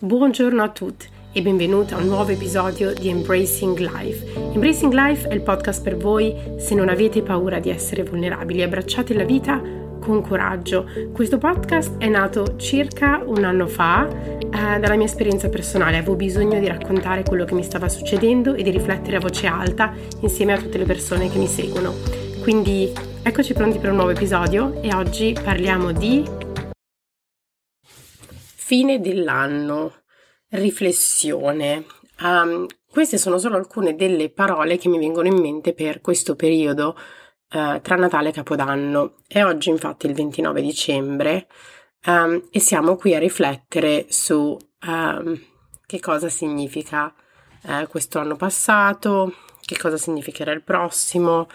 Buongiorno a tutti e benvenuti a un nuovo episodio di Embracing Life. Embracing Life è il podcast per voi se non avete paura di essere vulnerabili, abbracciate la vita con coraggio. Questo podcast è nato circa un anno fa eh, dalla mia esperienza personale. Avevo bisogno di raccontare quello che mi stava succedendo e di riflettere a voce alta insieme a tutte le persone che mi seguono. Quindi eccoci pronti per un nuovo episodio e oggi parliamo di Fine dell'anno, riflessione. Um, queste sono solo alcune delle parole che mi vengono in mente per questo periodo uh, tra Natale e Capodanno. È oggi infatti il 29 dicembre um, e siamo qui a riflettere su um, che cosa significa uh, questo anno passato, che cosa significherà il prossimo.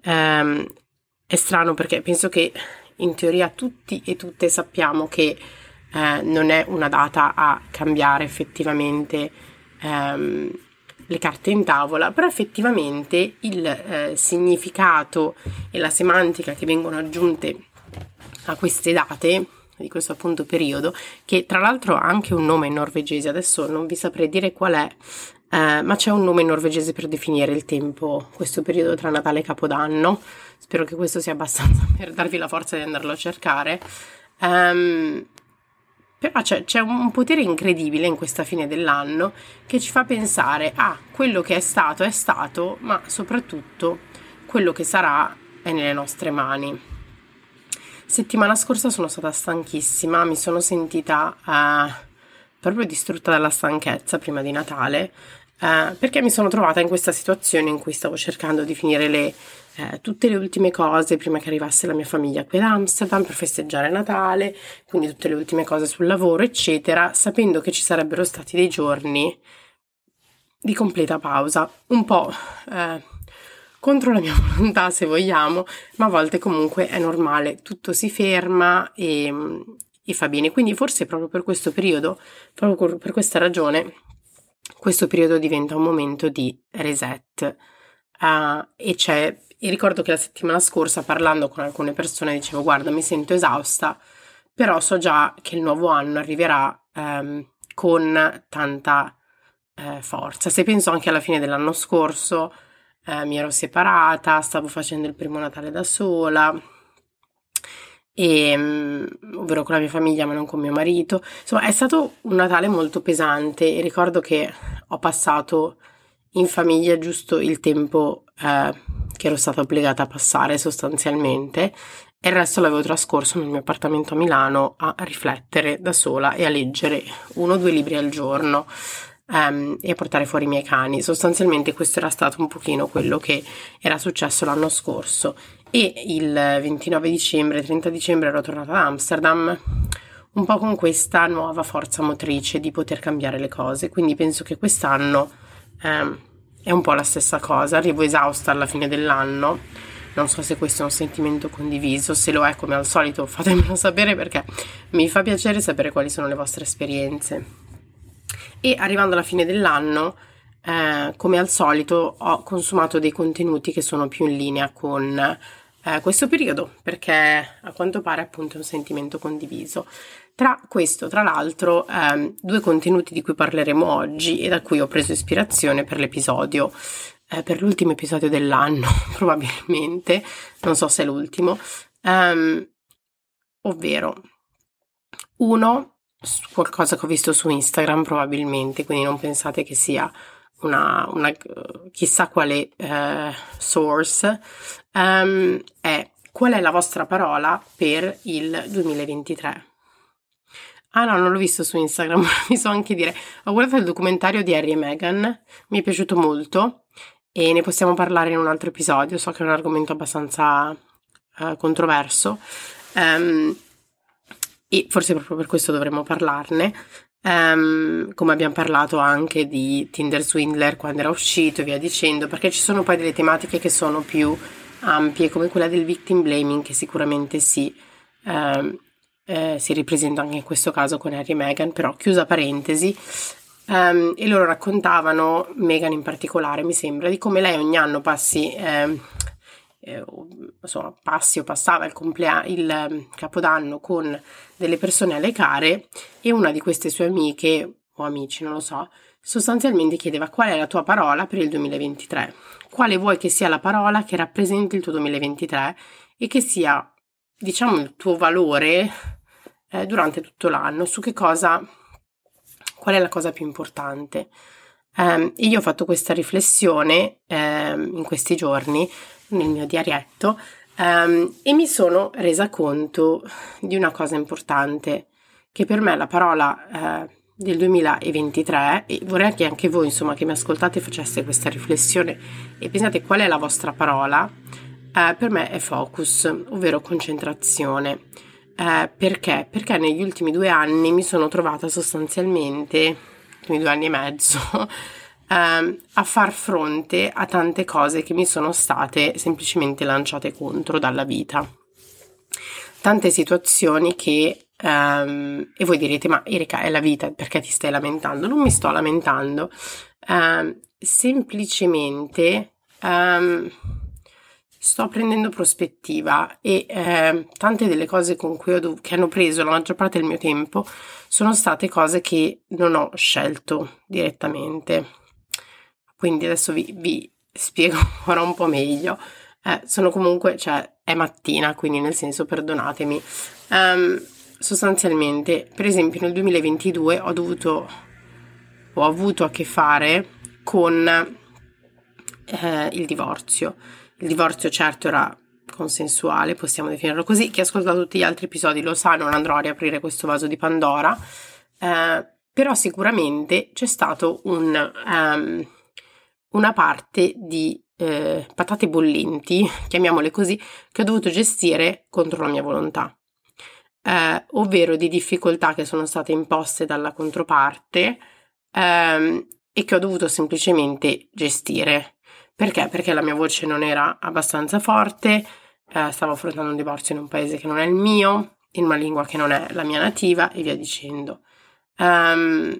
è strano perché penso che in teoria tutti e tutte sappiamo che eh, non è una data a cambiare effettivamente ehm, le carte in tavola, però effettivamente il eh, significato e la semantica che vengono aggiunte a queste date di questo appunto periodo, che tra l'altro ha anche un nome norvegese, adesso non vi saprei dire qual è, eh, ma c'è un nome norvegese per definire il tempo, questo periodo tra Natale e Capodanno. Spero che questo sia abbastanza per darvi la forza di andarlo a cercare. Um, però c'è, c'è, un potere incredibile in questa fine dell'anno che ci fa pensare a ah, quello che è stato è stato, ma soprattutto quello che sarà è nelle nostre mani. Settimana scorsa sono stata stanchissima, mi sono sentita uh, proprio distrutta dalla stanchezza prima di Natale, uh, perché mi sono trovata in questa situazione in cui stavo cercando di finire le eh, tutte le ultime cose prima che arrivasse la mia famiglia qui ad Amsterdam per festeggiare Natale, quindi tutte le ultime cose sul lavoro, eccetera, sapendo che ci sarebbero stati dei giorni di completa pausa, un po' eh, contro la mia volontà se vogliamo, ma a volte comunque è normale, tutto si ferma e, e fa bene. Quindi forse proprio per questo periodo, proprio per questa ragione, questo periodo diventa un momento di reset. Uh, e c'è e ricordo che la settimana scorsa parlando con alcune persone dicevo guarda mi sento esausta, però so già che il nuovo anno arriverà ehm, con tanta eh, forza. Se penso anche alla fine dell'anno scorso, eh, mi ero separata, stavo facendo il primo Natale da sola, e, um, ovvero con la mia famiglia ma non con mio marito. Insomma, è stato un Natale molto pesante e ricordo che ho passato in famiglia giusto il tempo eh, che ero stata obbligata a passare sostanzialmente e il resto l'avevo trascorso nel mio appartamento a Milano a riflettere da sola e a leggere uno o due libri al giorno um, e a portare fuori i miei cani. Sostanzialmente questo era stato un pochino quello che era successo l'anno scorso e il 29 dicembre, 30 dicembre ero tornata ad Amsterdam un po' con questa nuova forza motrice di poter cambiare le cose, quindi penso che quest'anno um, è un po' la stessa cosa, arrivo esausta alla fine dell'anno. Non so se questo è un sentimento condiviso, se lo è come al solito fatemelo sapere perché mi fa piacere sapere quali sono le vostre esperienze. E arrivando alla fine dell'anno, eh, come al solito, ho consumato dei contenuti che sono più in linea con eh, questo periodo, perché a quanto pare appunto è un sentimento condiviso. Tra questo, tra l'altro, ehm, due contenuti di cui parleremo oggi e da cui ho preso ispirazione per l'episodio, eh, per l'ultimo episodio dell'anno, probabilmente, non so se è l'ultimo, ehm, ovvero uno, qualcosa che ho visto su Instagram probabilmente, quindi non pensate che sia una, una chissà quale eh, source, um, è qual è la vostra parola per il 2023? Ah no, non l'ho visto su Instagram, mi so anche dire. Ho guardato il documentario di Harry e Meghan, mi è piaciuto molto e ne possiamo parlare in un altro episodio, so che è un argomento abbastanza uh, controverso um, e forse proprio per questo dovremmo parlarne. Um, come abbiamo parlato anche di Tinder Swindler quando era uscito e via dicendo, perché ci sono poi delle tematiche che sono più ampie, come quella del victim blaming, che sicuramente sì, um, eh, si ripresenta anche in questo caso con Harry e Meghan, però chiusa parentesi. Um, e loro raccontavano, Meghan in particolare, mi sembra, di come lei ogni anno passi, eh, eh, insomma, passi o passava il, complea- il um, capodanno con delle persone alle care e una di queste sue amiche o amici, non lo so, sostanzialmente chiedeva qual è la tua parola per il 2023, quale vuoi che sia la parola che rappresenti il tuo 2023 e che sia, diciamo, il tuo valore eh, durante tutto l'anno, su che cosa, qual è la cosa più importante. Um, io ho fatto questa riflessione um, in questi giorni nel mio diarietto um, e mi sono resa conto di una cosa importante, che per me la parola uh, del 2023 e vorrei che anche voi insomma che mi ascoltate faceste questa riflessione e pensate qual è la vostra parola, uh, per me è focus, ovvero concentrazione. Uh, perché? Perché negli ultimi due anni mi sono trovata sostanzialmente ultimi due anni e mezzo, ehm, a far fronte a tante cose che mi sono state semplicemente lanciate contro dalla vita. Tante situazioni che, ehm, e voi direte, ma Erika è la vita, perché ti stai lamentando? Non mi sto lamentando, ehm, semplicemente ehm, sto prendendo prospettiva e eh, tante delle cose con cui ho dov- che hanno preso la maggior parte del mio tempo sono state cose che non ho scelto direttamente. Quindi adesso vi, vi spiego ancora un po' meglio. Eh, sono comunque, cioè, è mattina, quindi nel senso, perdonatemi. Um, sostanzialmente, per esempio, nel 2022 ho dovuto, ho avuto a che fare con eh, il divorzio. Il divorzio, certo, era consensuale, possiamo definirlo così. Chi ha ascoltato tutti gli altri episodi lo sa, non andrò a riaprire questo vaso di Pandora, eh, però sicuramente c'è stato un, um, una parte di eh, patate bollenti, chiamiamole così, che ho dovuto gestire contro la mia volontà. Eh, ovvero di difficoltà che sono state imposte dalla controparte ehm, e che ho dovuto semplicemente gestire. Perché? Perché la mia voce non era abbastanza forte, eh, stavo affrontando un divorzio in un paese che non è il mio, in una lingua che non è la mia nativa e via dicendo. Um,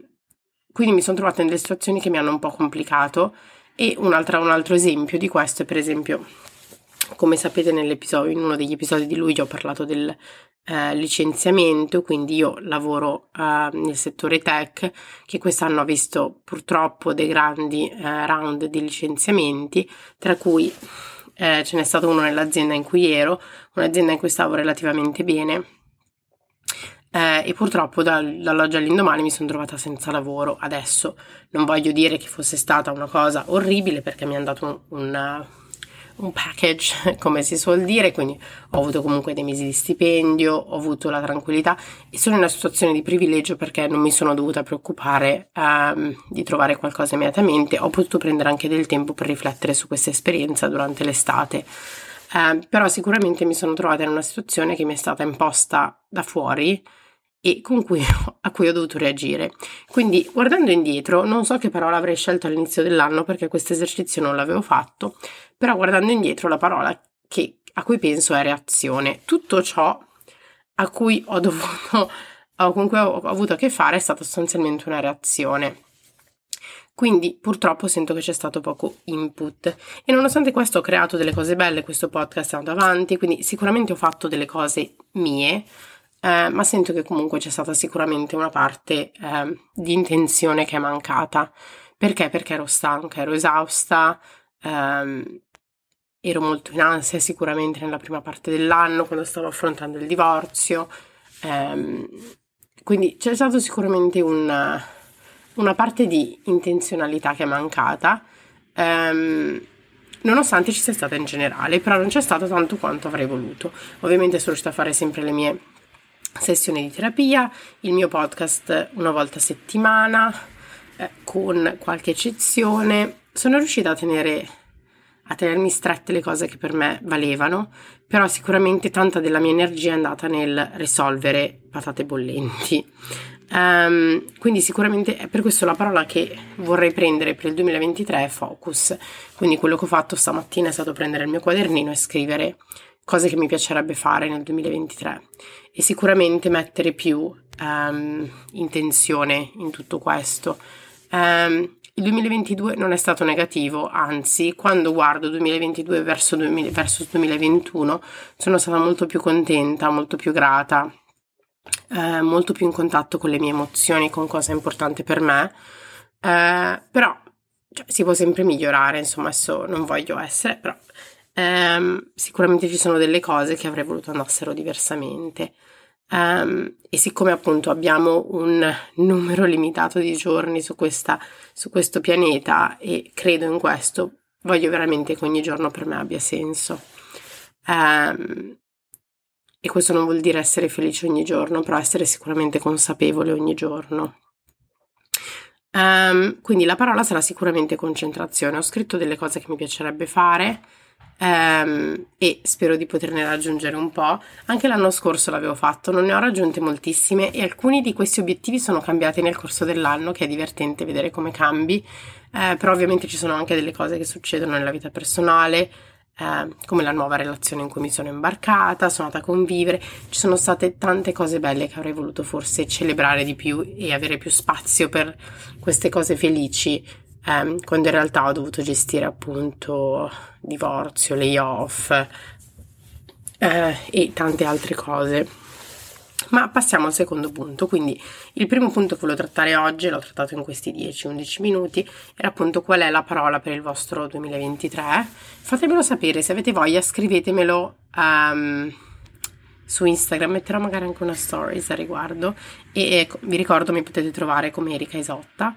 quindi mi sono trovata in delle situazioni che mi hanno un po' complicato e un altro, un altro esempio di questo è per esempio, come sapete in uno degli episodi di lui ho parlato del eh, licenziamento, quindi io lavoro eh, nel settore tech che quest'anno ha visto purtroppo dei grandi eh, round di licenziamenti, tra cui eh, ce n'è stato uno nell'azienda in cui ero, un'azienda in cui stavo relativamente bene. Eh, e purtroppo dal, dall'oggi all'indomani mi sono trovata senza lavoro. Adesso non voglio dire che fosse stata una cosa orribile perché mi hanno dato un, un un package, come si suol dire, quindi ho avuto comunque dei mesi di stipendio, ho avuto la tranquillità e sono in una situazione di privilegio perché non mi sono dovuta preoccupare um, di trovare qualcosa immediatamente, ho potuto prendere anche del tempo per riflettere su questa esperienza durante l'estate. Uh, però sicuramente mi sono trovata in una situazione che mi è stata imposta da fuori e cui, a cui ho dovuto reagire. Quindi, guardando indietro, non so che parola avrei scelto all'inizio dell'anno perché questo esercizio non l'avevo fatto, però guardando indietro la parola che, a cui penso è reazione. Tutto ciò a cui ho dovuto, con cui ho avuto a che fare è stata sostanzialmente una reazione. Quindi purtroppo sento che c'è stato poco input e nonostante questo ho creato delle cose belle, questo podcast è andato avanti, quindi sicuramente ho fatto delle cose mie, eh, ma sento che comunque c'è stata sicuramente una parte eh, di intenzione che è mancata. Perché? Perché ero stanca, ero esausta, ehm, ero molto in ansia sicuramente nella prima parte dell'anno quando stavo affrontando il divorzio. Ehm, quindi c'è stato sicuramente una, una, parte di intenzionalità che è mancata. Ehm, nonostante ci sia stata in generale, però non c'è stato tanto quanto avrei voluto. Ovviamente sono riuscita a fare sempre le mie sessioni di terapia, il mio podcast una volta a settimana, eh, con qualche eccezione. Sono riuscita a tenere a tenermi strette le cose che per me valevano, però sicuramente tanta della mia energia è andata nel risolvere patate bollenti. Um, quindi sicuramente è per questo la parola che vorrei prendere per il 2023 è focus. Quindi quello che ho fatto stamattina è stato prendere il mio quadernino e scrivere cose che mi piacerebbe fare nel 2023 e sicuramente mettere più um, intenzione in tutto questo. Um, il 2022 non è stato negativo, anzi, quando guardo 2022 verso, 2000, verso 2021 sono stata molto più contenta, molto più grata eh, molto più in contatto con le mie emozioni, con cosa è importante per me, eh, però cioè, si può sempre migliorare, insomma, adesso non voglio essere, però ehm, sicuramente ci sono delle cose che avrei voluto andassero diversamente. Um, e siccome appunto abbiamo un numero limitato di giorni su, questa, su questo pianeta e credo in questo, voglio veramente che ogni giorno per me abbia senso. Um, e questo non vuol dire essere felice ogni giorno, però essere sicuramente consapevole ogni giorno. Um, quindi la parola sarà sicuramente concentrazione. Ho scritto delle cose che mi piacerebbe fare um, e spero di poterne raggiungere un po'. Anche l'anno scorso l'avevo fatto, non ne ho raggiunte moltissime e alcuni di questi obiettivi sono cambiati nel corso dell'anno, che è divertente vedere come cambi. Uh, però ovviamente ci sono anche delle cose che succedono nella vita personale eh, come la nuova relazione in cui mi sono imbarcata, sono andata a convivere, ci sono state tante cose belle che avrei voluto forse celebrare di più e avere più spazio per queste cose felici, eh, quando in realtà ho dovuto gestire appunto divorzio, layoff eh, e tante altre cose. Ma passiamo al secondo punto, quindi il primo punto che volevo trattare oggi, l'ho trattato in questi 10-11 minuti, era appunto qual è la parola per il vostro 2023. Fatemelo sapere, se avete voglia scrivetemelo um, su Instagram, metterò magari anche una stories a riguardo e ecco, vi ricordo mi potete trovare come Erika Isotta.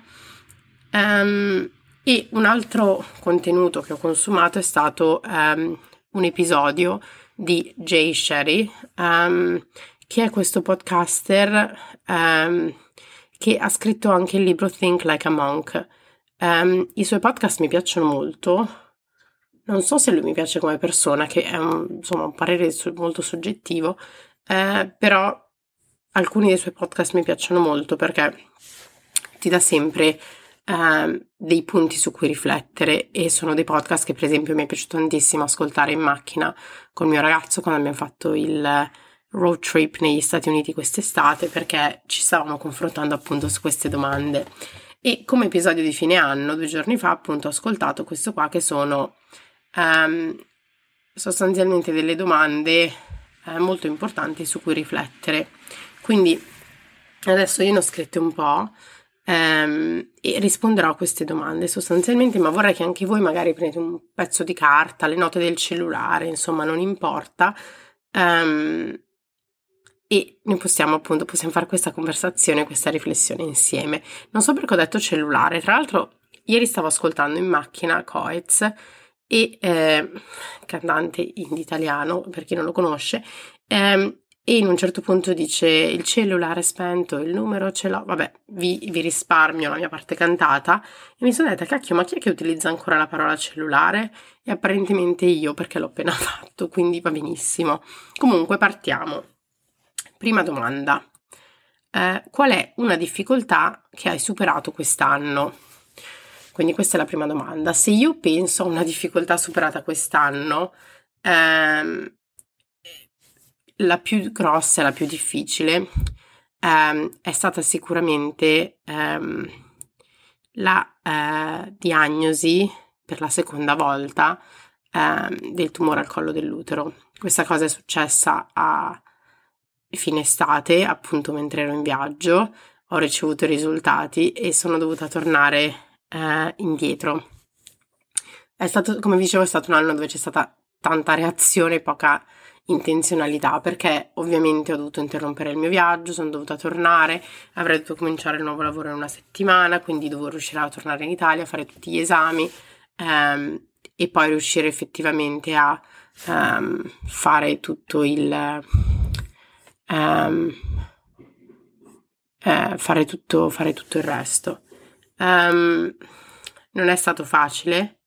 Um, e un altro contenuto che ho consumato è stato um, un episodio di Jay Sherry, um, che è questo podcaster che ha scritto anche il libro Think Like a Monk. I suoi podcast mi piacciono molto. Non so se lui mi piace come persona, che è un, insomma, un parere su- molto soggettivo, eh, però alcuni dei suoi podcast mi piacciono molto perché ti dà sempre eh, dei punti su cui riflettere e sono dei podcast che per esempio mi è piaciuto tantissimo ascoltare in macchina con mio ragazzo quando abbiamo fatto il road trip negli Stati Uniti quest'estate perché ci stavamo confrontando appunto su queste domande. E come episodio di fine anno, due giorni fa, appunto, ho ascoltato questo qua che sono um, sostanzialmente delle domande eh, molto importanti su cui riflettere. Quindi adesso io ne ho scritte un po'. Um, e risponderò a queste domande sostanzialmente, ma vorrei che anche voi magari prendete un pezzo di carta, le note del cellulare, insomma, non importa, um, e noi possiamo appunto possiamo fare questa conversazione, questa riflessione insieme. Non so perché ho detto cellulare, tra l'altro ieri stavo ascoltando in macchina Coez e eh, cantante indie italiano, per chi non lo conosce, ehm, e in un certo punto dice il cellulare è spento, il numero ce l'ho, vabbè, vi, vi, risparmio la mia parte cantata e mi sono detta, cacchio, ma chi è che utilizza ancora la parola cellulare? E apparentemente io, perché l'ho appena fatto, quindi va benissimo. Comunque partiamo. Prima domanda. Eh, qual è una difficoltà che hai superato quest'anno? Quindi questa è la prima domanda. Se io penso a una difficoltà superata quest'anno, ehm, la più grossa e la più difficile ehm, è stata sicuramente ehm, la eh, diagnosi per la seconda volta ehm, del tumore al collo dell'utero. Questa cosa è successa a fine estate, appunto mentre ero in viaggio, ho ricevuto i risultati e sono dovuta tornare eh, indietro. È stato, come dicevo, è stato un anno dove c'è stata tanta reazione poca intenzionalità perché ovviamente ho dovuto interrompere il mio viaggio, sono dovuta tornare, avrei dovuto cominciare il nuovo lavoro in una settimana, quindi dovevo riuscire a tornare in Italia, fare tutti gli esami ehm, e poi riuscire effettivamente a ehm, fare tutto il um, eh, fare, tutto, fare, tutto, il resto. Um, non è stato facile.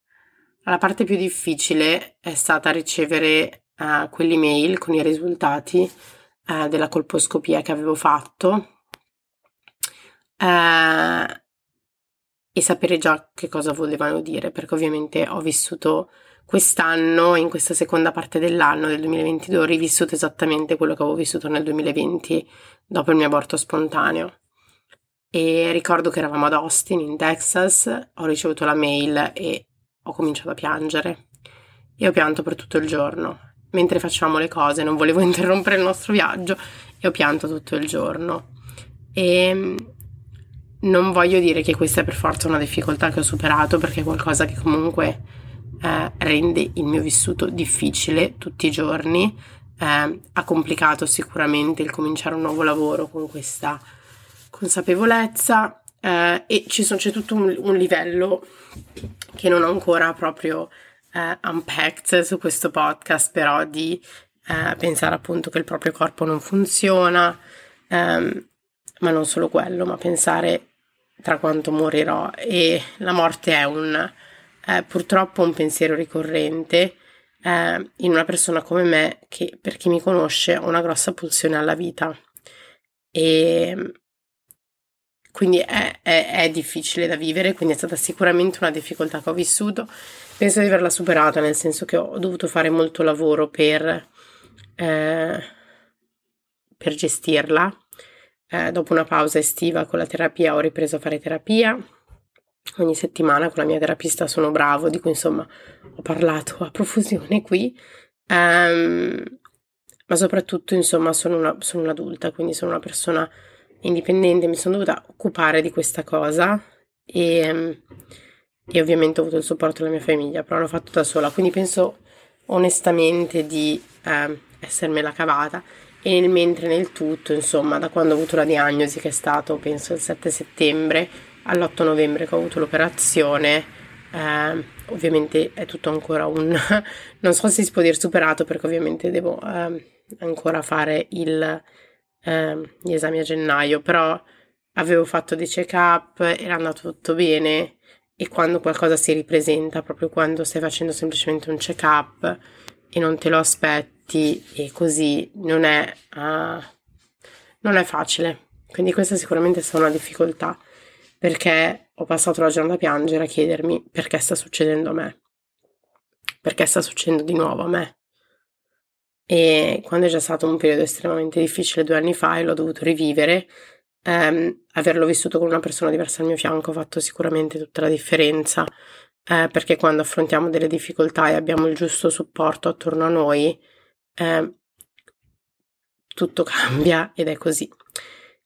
La parte più difficile è stata ricevere uh, quell'email con i risultati uh, della colposcopia che avevo fatto uh, e sapere già che cosa volevano dire, perché ovviamente ho vissuto quest'anno, in questa seconda parte dell'anno del 2022, ho rivissuto esattamente quello che avevo vissuto nel 2020 dopo il mio aborto spontaneo. E ricordo che eravamo ad Austin, in Texas, ho ricevuto la mail e ho cominciato a piangere. E ho pianto per tutto il giorno. Mentre facevamo le cose, non volevo interrompere il nostro viaggio e ho pianto tutto il giorno. E non voglio dire che questa è per forza una difficoltà che ho superato perché è qualcosa che comunque eh, rende il mio vissuto difficile tutti i giorni. Eh, ha complicato sicuramente il cominciare un nuovo lavoro con questa consapevolezza eh, e sono, c'è tutto un, un, livello che non ho ancora proprio eh, unpacked su questo podcast, però di eh, pensare appunto che il proprio corpo non funziona, ehm, ma non solo quello, ma pensare tra quanto morirò e la morte è un eh, purtroppo un pensiero ricorrente eh, in una persona come me che per chi mi conosce ha una grossa pulsione alla vita e quindi è, è, è, difficile da vivere, quindi è stata sicuramente una difficoltà che ho vissuto. Penso di averla superata, nel senso che ho dovuto fare molto lavoro per, eh, per gestirla. Eh, dopo una pausa estiva con la terapia ho ripreso a fare terapia. Ogni settimana con la mia terapista sono bravo, di cui insomma ho parlato a profusione qui. Um, ma soprattutto insomma sono, una, sono un'adulta, quindi sono una persona indipendente, mi sono dovuta occupare di questa cosa e, e ovviamente ho avuto il supporto della mia famiglia, però l'ho fatto da sola, quindi penso onestamente di eh, essermela cavata. E nel mentre nel tutto, insomma, da quando ho avuto la diagnosi che è stato penso il 7 settembre all'8 novembre che ho avuto l'operazione, eh, ovviamente è tutto ancora un non so se si può dire superato perché ovviamente devo eh, ancora fare il eh, gli esami a gennaio, però avevo fatto dei check-up, era andato tutto bene e quando qualcosa si ripresenta, proprio quando stai facendo semplicemente un check-up e non te lo aspetti e così non è, uh, non è facile. Quindi questa sicuramente è stata una difficoltà perché ho passato la giornata a piangere a chiedermi perché sta succedendo a me, perché sta succedendo di nuovo a me e quando è già stato un periodo estremamente difficile due anni fa e l'ho dovuto rivivere, ehm, averlo vissuto con una persona diversa al mio fianco ha fatto sicuramente tutta la differenza, eh, perché quando affrontiamo delle difficoltà e abbiamo il giusto supporto attorno a noi, eh, tutto cambia ed è così.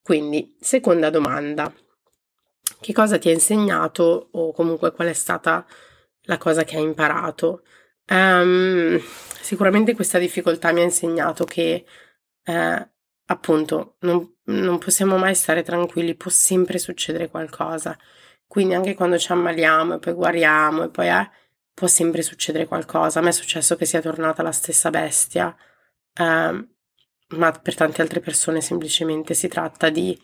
Quindi, seconda domanda. Che cosa ti ha insegnato o comunque qual è stata la cosa che hai imparato? Um, sicuramente questa difficoltà mi ha insegnato che eh, appunto non, non, possiamo mai stare tranquilli, può sempre succedere qualcosa. Quindi anche quando ci ammaliamo e poi guariamo e poi eh, può sempre succedere qualcosa. A me è successo che sia tornata la stessa bestia, eh, ma per tante altre persone semplicemente si tratta di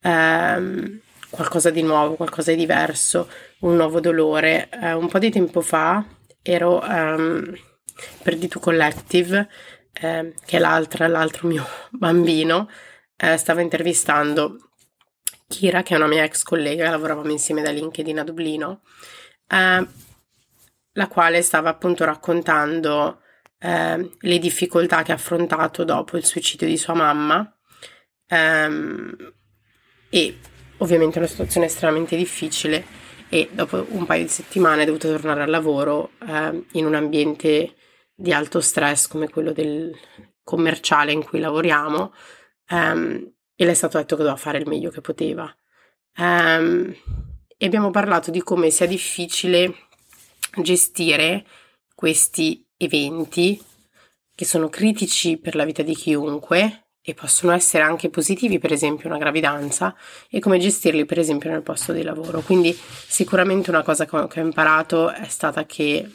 ehm, qualcosa di nuovo, qualcosa di diverso, un nuovo dolore. Eh, un po' di tempo fa ero um, per D2 Collective, eh, che è l'altro mio bambino, eh, stava intervistando Kira, che è una mia ex collega, lavoravamo insieme da LinkedIn a Dublino, eh, la quale stava appunto raccontando eh, le difficoltà che ha affrontato dopo il suicidio di sua mamma ehm, e ovviamente una situazione estremamente difficile e dopo un paio di settimane è dovuta tornare al lavoro eh, in un ambiente di alto stress come quello del commerciale in cui lavoriamo ehm, e le è stato detto che doveva fare il meglio che poteva. Ehm, e abbiamo parlato di come sia difficile gestire questi eventi che sono critici per la vita di chiunque e possono essere anche positivi, per esempio una gravidanza, e come gestirli, per esempio, nel posto di lavoro. Quindi sicuramente una cosa che ho imparato è stata che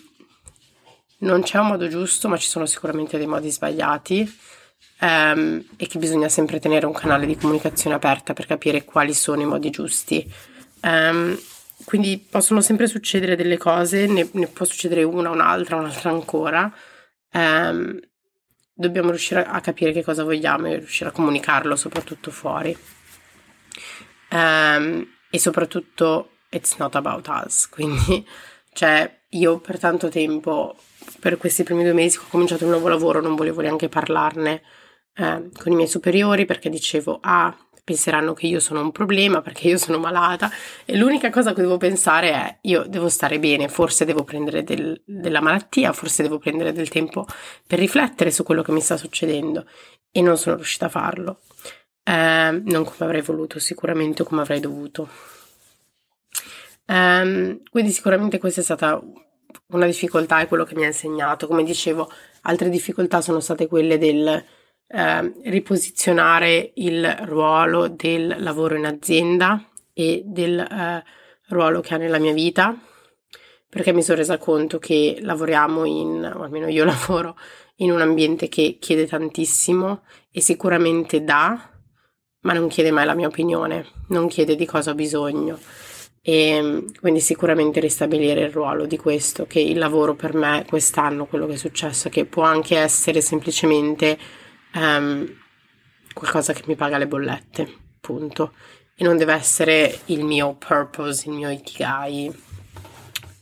non c'è un modo giusto, ma ci sono sicuramente dei modi sbagliati ehm, e che bisogna sempre tenere un canale di comunicazione aperta per capire quali sono i modi giusti. Um, quindi possono sempre succedere delle cose, ne, ne, può succedere una, un'altra, un'altra ancora. Um, dobbiamo riuscire a capire che cosa vogliamo e riuscire a comunicarlo soprattutto fuori. Um, e soprattutto it's not about us, quindi cioè io per tanto tempo, per questi primi due mesi che ho cominciato un nuovo lavoro, non volevo neanche parlarne eh, con i miei superiori perché dicevo ah penseranno che io sono un problema perché io sono malata e l'unica cosa che devo pensare è io devo stare bene, forse devo prendere del, della malattia, forse devo prendere del tempo per riflettere su quello che mi sta succedendo e non sono riuscita a farlo. eh, non come avrei voluto sicuramente come avrei dovuto. Um, quindi sicuramente questa è stata una difficoltà, è quello che mi ha insegnato. Come dicevo, altre difficoltà sono state quelle del eh, riposizionare il ruolo del lavoro in azienda e del eh, ruolo che ha nella mia vita, perché mi sono resa conto che lavoriamo in, o almeno io lavoro, in un ambiente che chiede tantissimo e sicuramente dà, ma non chiede mai la mia opinione, non chiede di cosa ho bisogno. E quindi sicuramente ristabilire il ruolo di questo, che il lavoro per me quest'anno, quello che è successo, che può anche essere semplicemente um, qualcosa che mi paga le bollette, punto. E non deve essere il mio purpose, il mio ikigai,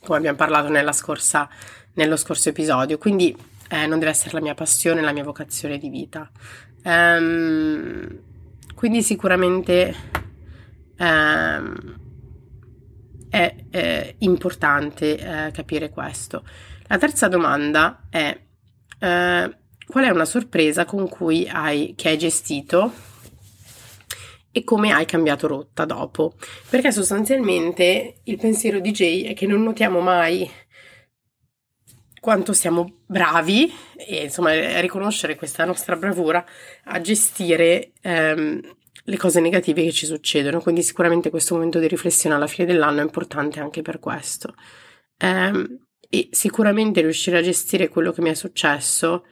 come abbiamo parlato scorsa, nello scorso episodio. Quindi eh, non deve essere la mia passione, la mia vocazione di vita. Um, quindi sicuramente um, è eh, importante eh, capire questo. La terza domanda è eh, qual è una sorpresa con cui hai, che hai gestito e come hai cambiato rotta dopo? Perché sostanzialmente il pensiero di Jay è che non notiamo mai quanto siamo bravi e insomma riconoscere questa nostra bravura a gestire ehm, le cose negative che ci succedono, quindi sicuramente questo momento di riflessione alla fine dell'anno è importante anche per questo. Um, e sicuramente riuscire a gestire quello che mi è successo,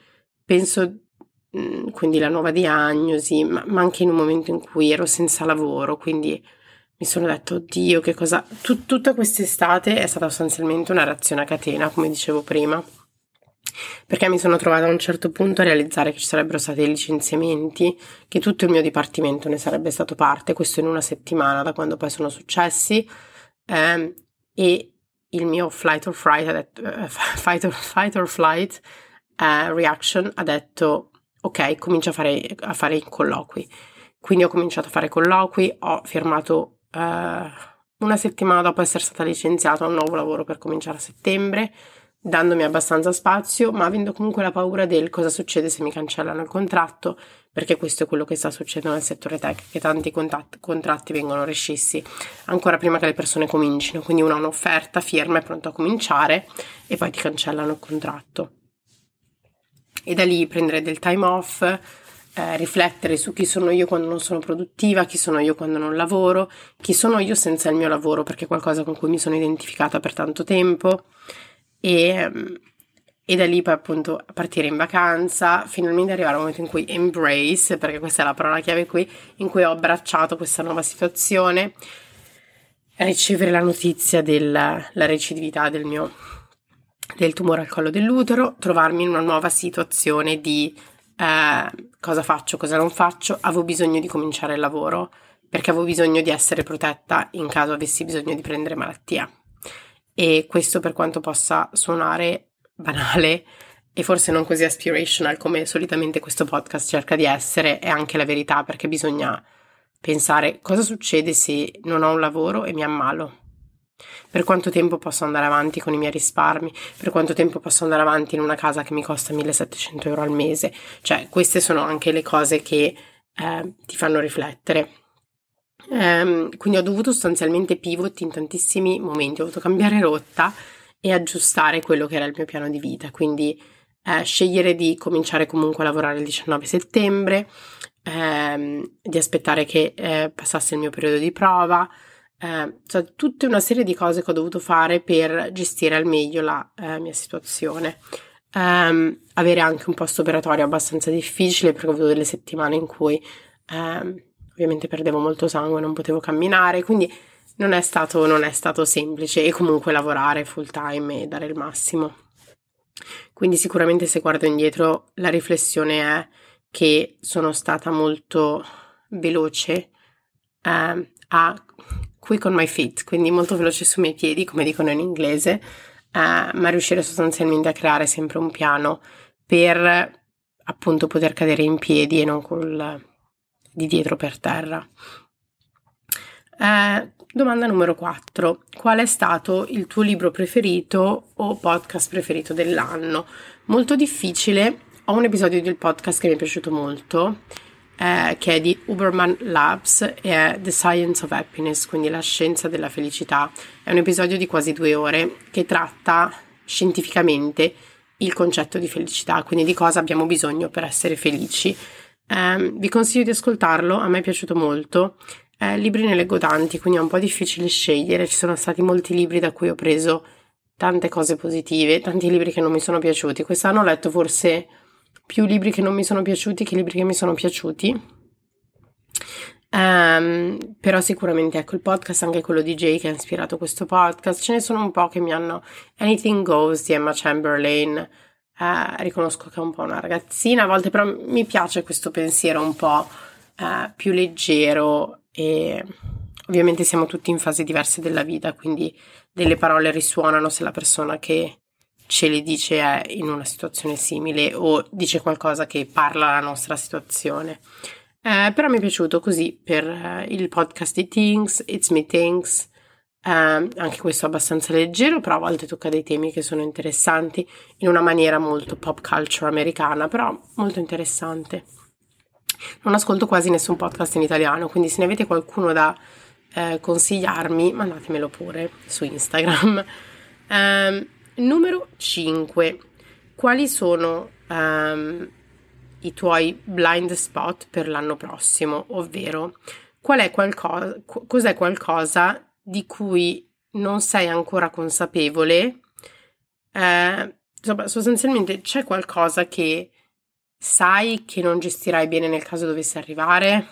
penso mm, quindi la nuova diagnosi, ma, ma, anche in un momento in cui ero senza lavoro, quindi mi sono detto, oddio, che cosa... Tut- tutta quest'estate è stata sostanzialmente una reazione a catena, come dicevo prima perché mi sono trovata a un certo punto a realizzare che ci sarebbero stati licenziamenti, che tutto il mio dipartimento ne sarebbe stato parte, questo in una settimana da quando poi sono successi, ehm, e il mio flight or flight, detto, uh, fight, or, fight or flight uh, reaction ha detto ok, comincio a fare, a fare colloqui. Quindi ho cominciato a fare colloqui, ho firmato uh, una settimana dopo essere stata licenziata un nuovo lavoro per cominciare a settembre dandomi abbastanza spazio, ma avendo comunque la paura del cosa succede se mi cancellano il contratto, perché questo è quello che sta succedendo nel settore tech, che tanti contatti, contratti vengono rescissi ancora prima che le persone comincino, quindi uno ha un'offerta, firma, è pronto a cominciare e poi ti cancellano il contratto. E da lì prendere del time off, eh, riflettere su chi sono io quando non sono produttiva, chi sono io quando non lavoro, chi sono io senza il mio lavoro, perché è qualcosa con cui mi sono identificata per tanto tempo e, e da lì poi appunto partire in vacanza, finalmente arrivare al momento in cui embrace, perché questa è la parola chiave qui, in cui ho abbracciato questa nuova situazione, ricevere la notizia della recidività del mio del tumore al collo dell'utero, trovarmi in una nuova situazione di eh, cosa faccio, cosa non faccio, avevo bisogno di cominciare il lavoro perché avevo bisogno di essere protetta in caso avessi bisogno di prendere malattia e questo per quanto possa suonare banale e forse non così aspirational come solitamente questo podcast cerca di essere, è anche la verità perché bisogna pensare cosa succede se non ho un lavoro e mi ammalo. Per quanto tempo posso andare avanti con i miei risparmi? Per quanto tempo posso andare avanti in una casa che mi costa 1700 euro al mese? Cioè, queste sono anche le cose che eh, ti fanno riflettere. Um, quindi ho dovuto sostanzialmente pivot in tantissimi momenti, ho dovuto cambiare rotta e aggiustare quello che era il mio piano di vita, quindi eh, scegliere di cominciare comunque a lavorare il 19 settembre, ehm, di aspettare che eh, passasse il mio periodo di prova, eh, cioè tutta una serie di cose che ho dovuto fare per gestire al meglio la eh, mia situazione. Um, avere anche un post operatorio abbastanza difficile perché ho avuto delle settimane in cui um, ovviamente perdevo molto sangue, non potevo camminare, quindi non è stato, non è stato semplice e comunque lavorare full time e dare il massimo. Quindi sicuramente se guardo indietro la riflessione è che sono stata molto veloce eh, a quick on my feet, quindi molto veloce sui miei piedi, come dicono in inglese, eh, ma riuscire sostanzialmente a creare sempre un piano per appunto poter cadere in piedi e non col di dietro per terra. Eh, domanda numero 4. Qual è stato il tuo libro preferito o podcast preferito dell'anno? Molto difficile. Ho un episodio del podcast che mi è piaciuto molto eh, che è di Uberman Labs e è The Science of Happiness, quindi la scienza della felicità. È un episodio di quasi due ore che tratta scientificamente il concetto di felicità, quindi di cosa abbiamo bisogno per essere felici. Eh, vi consiglio di ascoltarlo, a me è piaciuto molto. Eh, libri ne leggo tanti, quindi è un po' difficile scegliere. Ci sono stati molti libri da cui ho preso tante cose positive, tanti libri che non mi sono piaciuti. Quest'anno ho letto forse più libri che non mi sono piaciuti che libri che mi sono piaciuti. Um, però sicuramente ecco il podcast, anche quello di Jay che ha ispirato questo podcast, ce ne sono un po' che mi hanno Anything Goes di Emma Chamberlain. Uh, riconosco che è un po' una ragazzina, a volte però mi piace questo pensiero un po' uh, più leggero e ovviamente siamo tutti in fasi diverse della vita, quindi delle parole risuonano se la persona che ce le dice è in una situazione simile o dice qualcosa che parla alla nostra situazione. Eh, però mi è piaciuto così per eh, il podcast di Things, It's Me Things, eh, anche questo abbastanza leggero, però a volte tocca dei temi che sono interessanti in una maniera molto pop culture americana, però molto interessante. Non ascolto quasi nessun podcast in italiano, quindi se ne avete qualcuno da eh, consigliarmi, mandatemelo pure su Instagram. Um, numero 5. Quali sono um, i tuoi blind spot per l'anno prossimo, ovvero qual è qualcosa, cos'è qualcosa di cui non sei ancora consapevole? Eh, insomma, sostanzialmente c'è qualcosa che sai che non gestirai bene nel caso dovesse arrivare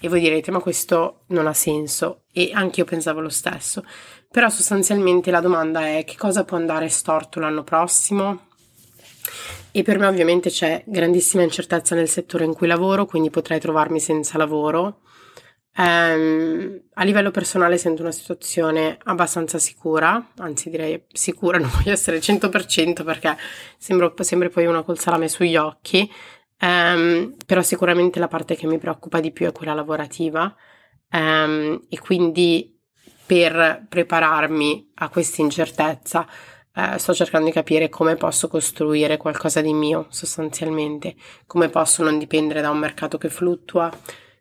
e voi direte ma questo non ha senso e anche io pensavo lo stesso però sostanzialmente la domanda è che cosa può andare storto l'anno prossimo e per me ovviamente c'è grandissima incertezza nel settore in cui lavoro, quindi potrei trovarmi senza lavoro. Um, a livello personale sento una situazione abbastanza sicura, anzi direi sicura, non voglio essere 100% perché sembro sempre poi una col salame sugli occhi, um, però sicuramente la parte che mi preoccupa di più è quella lavorativa um, e quindi per prepararmi a questa incertezza eh, sto cercando di capire come posso costruire qualcosa di mio sostanzialmente, come posso non dipendere da un mercato che fluttua,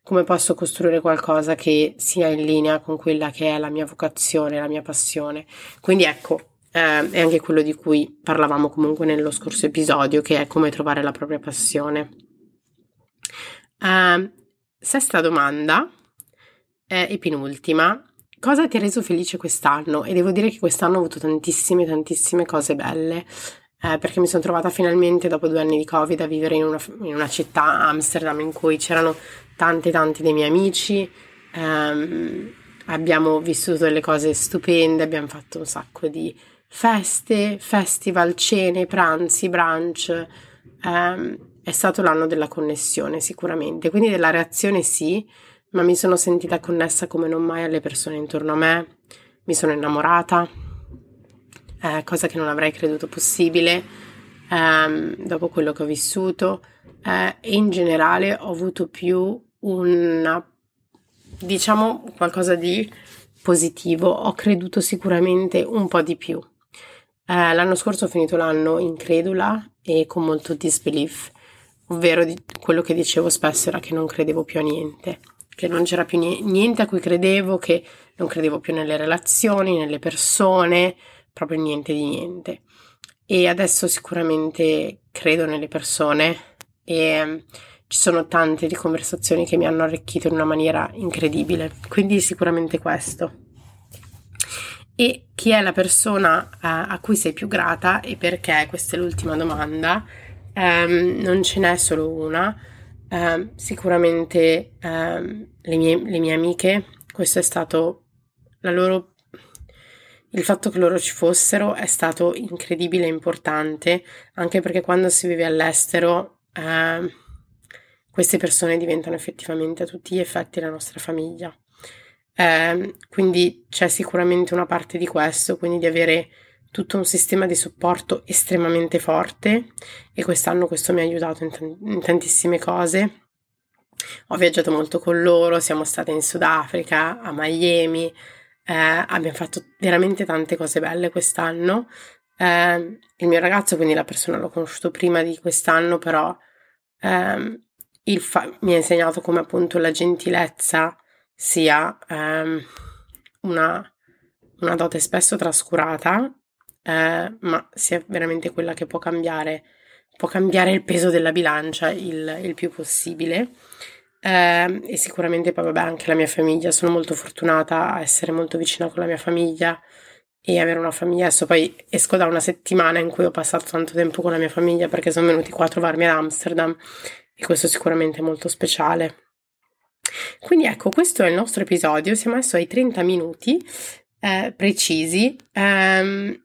come posso costruire qualcosa che sia in linea con quella che è la mia vocazione, la mia passione. Quindi ecco, eh, è anche quello di cui parlavamo comunque nello scorso episodio, che è come trovare la propria passione. Uh, sesta domanda eh, e penultima Cosa ti ha reso felice quest'anno? E devo dire che quest'anno ho avuto tantissime, tantissime cose belle. Eh, perché mi sono trovata finalmente dopo due anni di Covid a vivere in una, in una città, Amsterdam, in cui c'erano tanti, tanti dei miei amici. Um, abbiamo vissuto delle cose stupende, abbiamo fatto un sacco di feste, festival, cene, pranzi, brunch. Um, è stato l'anno della connessione sicuramente, quindi della reazione sì, ma mi sono sentita connessa come non mai alle persone intorno a me, mi sono innamorata, eh, cosa che non avrei creduto possibile ehm, dopo quello che ho vissuto eh, e in generale ho avuto più una, diciamo, qualcosa di positivo, ho creduto sicuramente un po' di più. Eh, l'anno scorso ho finito l'anno incredula e con molto disbelief, ovvero di, quello che dicevo spesso era che non credevo più a niente che non c'era più niente a cui credevo, che non credevo più nelle relazioni, nelle persone, proprio niente di niente. E adesso sicuramente credo nelle persone e mm, ci sono tante di conversazioni che mi hanno arricchito in una maniera incredibile, quindi sicuramente questo. E chi è la persona a, a cui sei più grata e perché? Questa è l'ultima domanda. Um, non ce n'è solo una Uh, sicuramente uh, le, mie, le mie amiche, questo è stato la loro il fatto che loro ci fossero è stato incredibile e importante, anche perché quando si vive all'estero eh, queste persone diventano effettivamente a tutti gli effetti la nostra famiglia. Eh, quindi c'è sicuramente una parte di questo, quindi di avere tutto un sistema di supporto estremamente forte e quest'anno questo mi ha aiutato in, t- in tantissime cose. Ho viaggiato molto con loro, siamo state in Sudafrica, a Miami, eh, abbiamo fatto veramente tante cose belle quest'anno. Eh, il mio ragazzo, quindi la persona l'ho conosciuto prima di quest'anno, però eh, fa- mi ha insegnato come appunto la gentilezza sia ehm, una, una, dote spesso trascurata, eh, ma sia veramente quella che può cambiare, può cambiare il peso della bilancia il, il più possibile. Eh, e sicuramente poi vabbè anche la mia famiglia, sono molto fortunata a essere molto vicina con la mia famiglia e avere una famiglia. Adesso poi esco da una settimana in cui ho passato tanto tempo con la mia famiglia perché sono venuti qua a trovarmi ad Amsterdam e questo sicuramente è molto speciale. Quindi ecco, questo è il nostro episodio, siamo adesso ai 30 minuti eh, precisi. Um,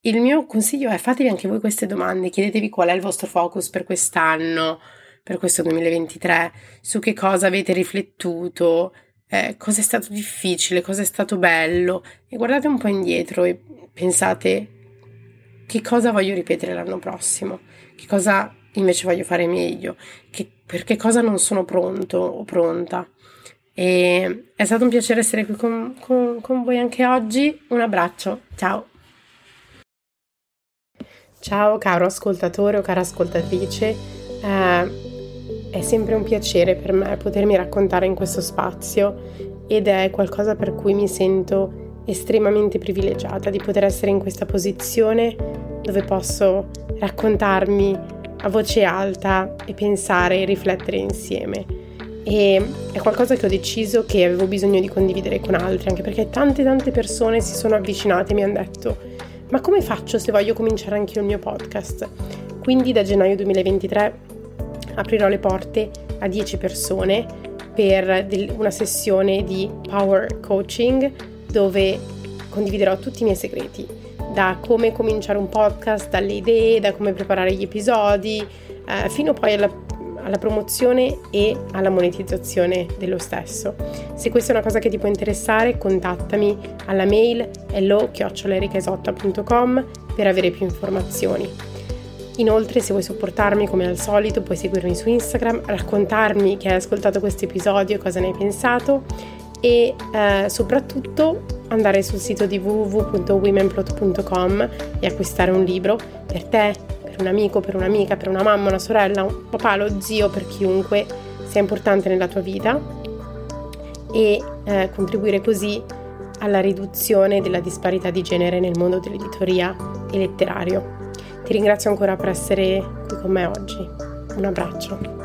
il mio consiglio è fatevi anche voi queste domande, chiedetevi qual è il vostro focus per quest'anno, per questo 2023, su che cosa avete riflettuto, eh, cosa è stato difficile, cosa è stato bello e guardate un po' indietro e pensate che cosa voglio ripetere l'anno prossimo, che cosa invece voglio fare meglio, che, per che cosa non sono pronto o pronta. E è stato un piacere essere qui con, con, con voi anche oggi. Un abbraccio, ciao! Ciao caro ascoltatore o cara ascoltatrice, eh, è sempre un piacere per me potermi raccontare in questo spazio ed è qualcosa per cui mi sento estremamente privilegiata di poter essere in questa posizione dove posso raccontarmi a voce alta e pensare e riflettere insieme. E è qualcosa che ho deciso che avevo bisogno di condividere con altri, anche perché tante tante persone si sono avvicinate e mi hanno detto ma come faccio se voglio cominciare anche il mio podcast? Quindi da gennaio 2023 aprirò le porte a 10 persone per una sessione di power coaching dove condividerò tutti i miei segreti, da come cominciare un podcast, dalle idee, da come preparare gli episodi, eh, fino poi alla, alla, promozione e alla monetizzazione dello stesso. Se questa è una cosa che ti può interessare, contattami alla mail hello-ericaesotta.com per avere più informazioni. Inoltre, se vuoi supportarmi come al solito, puoi seguirmi su Instagram, raccontarmi che hai ascoltato questo episodio e cosa ne hai pensato e eh, soprattutto andare sul sito di www.womenplot.com e acquistare un libro per te, per un amico, per un'amica, per una mamma, una sorella, un papà, lo zio, per chiunque sia importante nella tua vita e eh, contribuire così alla riduzione della disparità di genere nel mondo dell'editoria e letterario. Ti ringrazio ancora per essere qui con me oggi. Un abbraccio.